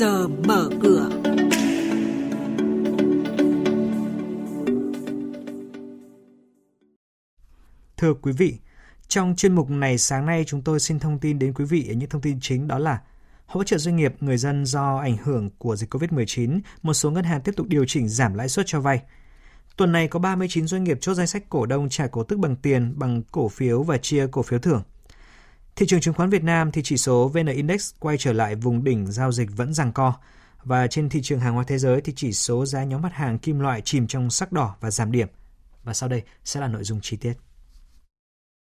giờ mở cửa. Thưa quý vị, trong chuyên mục này sáng nay chúng tôi xin thông tin đến quý vị những thông tin chính đó là hỗ trợ doanh nghiệp người dân do ảnh hưởng của dịch COVID-19, một số ngân hàng tiếp tục điều chỉnh giảm lãi suất cho vay. Tuần này có 39 doanh nghiệp chốt danh sách cổ đông trả cổ tức bằng tiền, bằng cổ phiếu và chia cổ phiếu thưởng. Thị trường chứng khoán Việt Nam thì chỉ số VN Index quay trở lại vùng đỉnh giao dịch vẫn giằng co. Và trên thị trường hàng hóa thế giới thì chỉ số giá nhóm mặt hàng kim loại chìm trong sắc đỏ và giảm điểm. Và sau đây sẽ là nội dung chi tiết.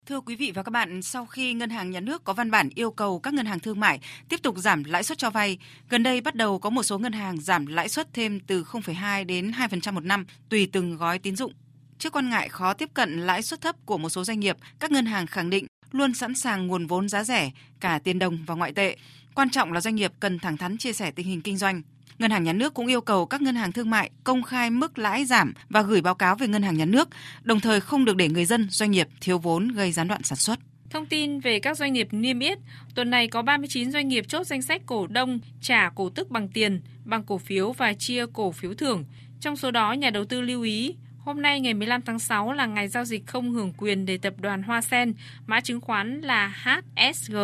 Thưa quý vị và các bạn, sau khi Ngân hàng Nhà nước có văn bản yêu cầu các ngân hàng thương mại tiếp tục giảm lãi suất cho vay, gần đây bắt đầu có một số ngân hàng giảm lãi suất thêm từ 0,2 đến 2% một năm tùy từng gói tín dụng. Trước quan ngại khó tiếp cận lãi suất thấp của một số doanh nghiệp, các ngân hàng khẳng định luôn sẵn sàng nguồn vốn giá rẻ, cả tiền đồng và ngoại tệ. Quan trọng là doanh nghiệp cần thẳng thắn chia sẻ tình hình kinh doanh. Ngân hàng Nhà nước cũng yêu cầu các ngân hàng thương mại công khai mức lãi giảm và gửi báo cáo về Ngân hàng Nhà nước, đồng thời không được để người dân, doanh nghiệp thiếu vốn gây gián đoạn sản xuất. Thông tin về các doanh nghiệp niêm yết, tuần này có 39 doanh nghiệp chốt danh sách cổ đông trả cổ tức bằng tiền, bằng cổ phiếu và chia cổ phiếu thưởng. Trong số đó, nhà đầu tư lưu ý Hôm nay ngày 15 tháng 6 là ngày giao dịch không hưởng quyền để tập đoàn Hoa Sen, mã chứng khoán là HSG,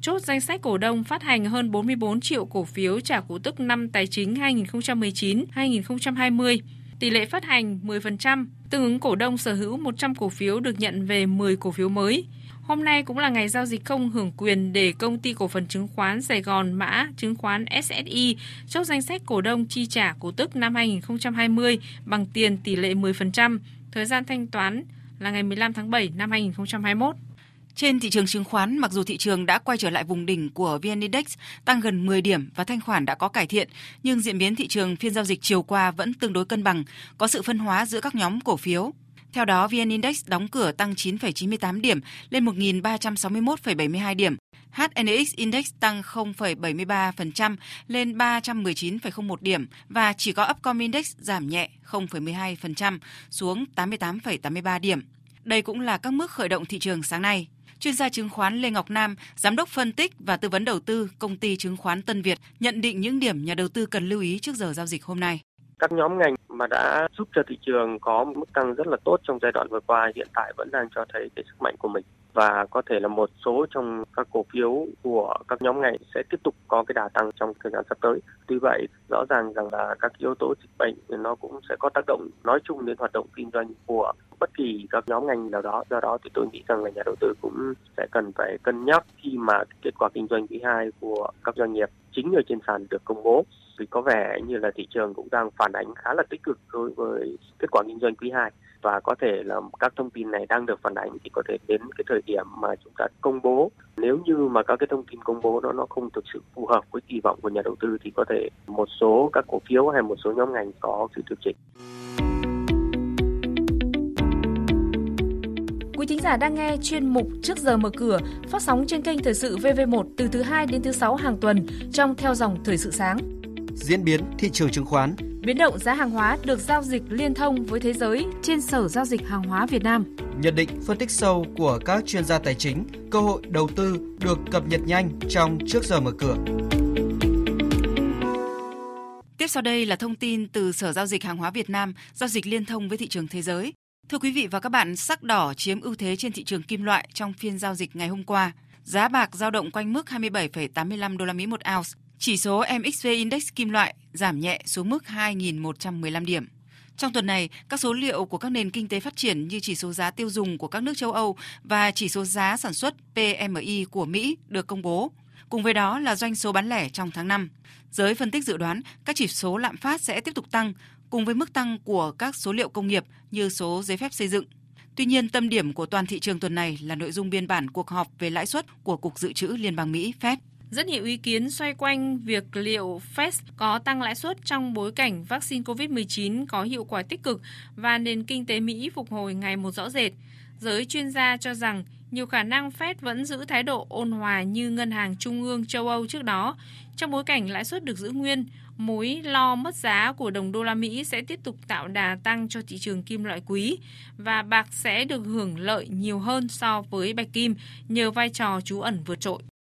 chốt danh sách cổ đông phát hành hơn 44 triệu cổ phiếu trả cổ tức năm tài chính 2019-2020. Tỷ lệ phát hành 10%, tương ứng cổ đông sở hữu 100 cổ phiếu được nhận về 10 cổ phiếu mới. Hôm nay cũng là ngày giao dịch không hưởng quyền để công ty cổ phần chứng khoán Sài Gòn mã chứng khoán SSI chốt danh sách cổ đông chi trả cổ tức năm 2020 bằng tiền tỷ lệ 10%, thời gian thanh toán là ngày 15 tháng 7 năm 2021. Trên thị trường chứng khoán, mặc dù thị trường đã quay trở lại vùng đỉnh của VN Index tăng gần 10 điểm và thanh khoản đã có cải thiện, nhưng diễn biến thị trường phiên giao dịch chiều qua vẫn tương đối cân bằng, có sự phân hóa giữa các nhóm cổ phiếu. Theo đó, VN Index đóng cửa tăng 9,98 điểm lên 1.361,72 điểm. HNX Index tăng 0,73% lên 319,01 điểm và chỉ có Upcom Index giảm nhẹ 0,12% xuống 88,83 điểm. Đây cũng là các mức khởi động thị trường sáng nay. Chuyên gia chứng khoán Lê Ngọc Nam, giám đốc phân tích và tư vấn đầu tư công ty chứng khoán Tân Việt nhận định những điểm nhà đầu tư cần lưu ý trước giờ giao dịch hôm nay các nhóm ngành mà đã giúp cho thị trường có mức tăng rất là tốt trong giai đoạn vừa qua hiện tại vẫn đang cho thấy cái sức mạnh của mình và có thể là một số trong các cổ phiếu của các nhóm ngành sẽ tiếp tục có cái đà tăng trong thời gian sắp tới. Tuy vậy, rõ ràng rằng là các yếu tố dịch bệnh nó cũng sẽ có tác động nói chung đến hoạt động kinh doanh của bất kỳ các nhóm ngành nào đó. Do đó thì tôi nghĩ rằng là nhà đầu tư cũng sẽ cần phải cân nhắc khi mà kết quả kinh doanh quý 2 của các doanh nghiệp chính ở trên sàn được công bố vì có vẻ như là thị trường cũng đang phản ánh khá là tích cực đối với kết quả kinh doanh quý 2 và có thể là các thông tin này đang được phản ánh thì có thể đến cái thời điểm mà chúng ta công bố. Nếu như mà các cái thông tin công bố đó nó không thực sự phù hợp với kỳ vọng của nhà đầu tư thì có thể một số các cổ phiếu hay một số nhóm ngành có sự điều chỉnh. Quý thính giả đang nghe chuyên mục Trước giờ mở cửa, phát sóng trên kênh Thời sự VV1 từ thứ 2 đến thứ 6 hàng tuần trong theo dòng Thời sự sáng diễn biến thị trường chứng khoán. Biến động giá hàng hóa được giao dịch liên thông với thế giới trên Sở Giao dịch Hàng hóa Việt Nam. Nhận định phân tích sâu của các chuyên gia tài chính, cơ hội đầu tư được cập nhật nhanh trong trước giờ mở cửa. Tiếp sau đây là thông tin từ Sở Giao dịch Hàng hóa Việt Nam, giao dịch liên thông với thị trường thế giới. Thưa quý vị và các bạn, sắc đỏ chiếm ưu thế trên thị trường kim loại trong phiên giao dịch ngày hôm qua. Giá bạc giao động quanh mức 27,85 đô la Mỹ một ounce, chỉ số MXV Index kim loại giảm nhẹ xuống mức 2.115 điểm. Trong tuần này, các số liệu của các nền kinh tế phát triển như chỉ số giá tiêu dùng của các nước châu Âu và chỉ số giá sản xuất PMI của Mỹ được công bố. Cùng với đó là doanh số bán lẻ trong tháng 5. Giới phân tích dự đoán các chỉ số lạm phát sẽ tiếp tục tăng cùng với mức tăng của các số liệu công nghiệp như số giấy phép xây dựng. Tuy nhiên, tâm điểm của toàn thị trường tuần này là nội dung biên bản cuộc họp về lãi suất của Cục Dự trữ Liên bang Mỹ Fed. Rất nhiều ý kiến xoay quanh việc liệu Fed có tăng lãi suất trong bối cảnh vaccine COVID-19 có hiệu quả tích cực và nền kinh tế Mỹ phục hồi ngày một rõ rệt. Giới chuyên gia cho rằng nhiều khả năng Fed vẫn giữ thái độ ôn hòa như Ngân hàng Trung ương châu Âu trước đó. Trong bối cảnh lãi suất được giữ nguyên, mối lo mất giá của đồng đô la Mỹ sẽ tiếp tục tạo đà tăng cho thị trường kim loại quý và bạc sẽ được hưởng lợi nhiều hơn so với bạch kim nhờ vai trò trú ẩn vượt trội.